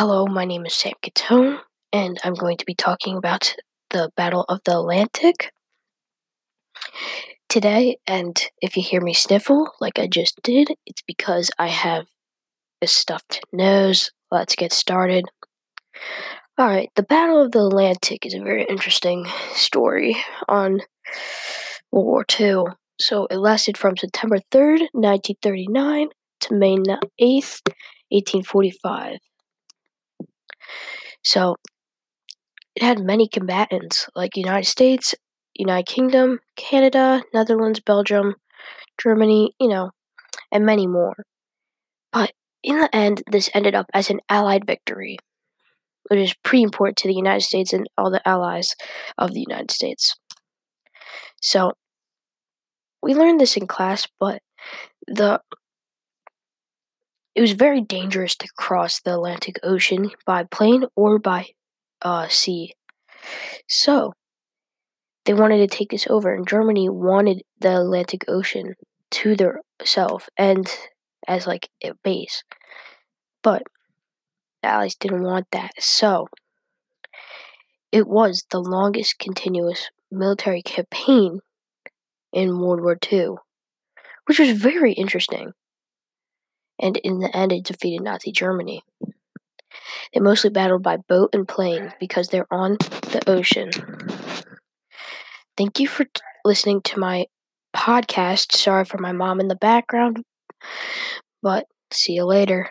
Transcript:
Hello, my name is Sam Catone, and I'm going to be talking about the Battle of the Atlantic today. And if you hear me sniffle like I just did, it's because I have a stuffed nose. Let's get started. Alright, the Battle of the Atlantic is a very interesting story on World War II. So it lasted from September 3rd, 1939 to May 8th, 1845. So it had many combatants like United States, United Kingdom, Canada, Netherlands, Belgium, Germany, you know, and many more. But in the end, this ended up as an Allied victory, which is pretty important to the United States and all the allies of the United States. So we learned this in class, but the it was very dangerous to cross the Atlantic Ocean by plane or by uh, sea. So, they wanted to take this over, and Germany wanted the Atlantic Ocean to their self and as like a base. But the Allies didn't want that. So, it was the longest continuous military campaign in World War II, which was very interesting and in the end it defeated Nazi Germany. They mostly battled by boat and plane because they're on the ocean. Thank you for t- listening to my podcast. Sorry for my mom in the background, but see you later.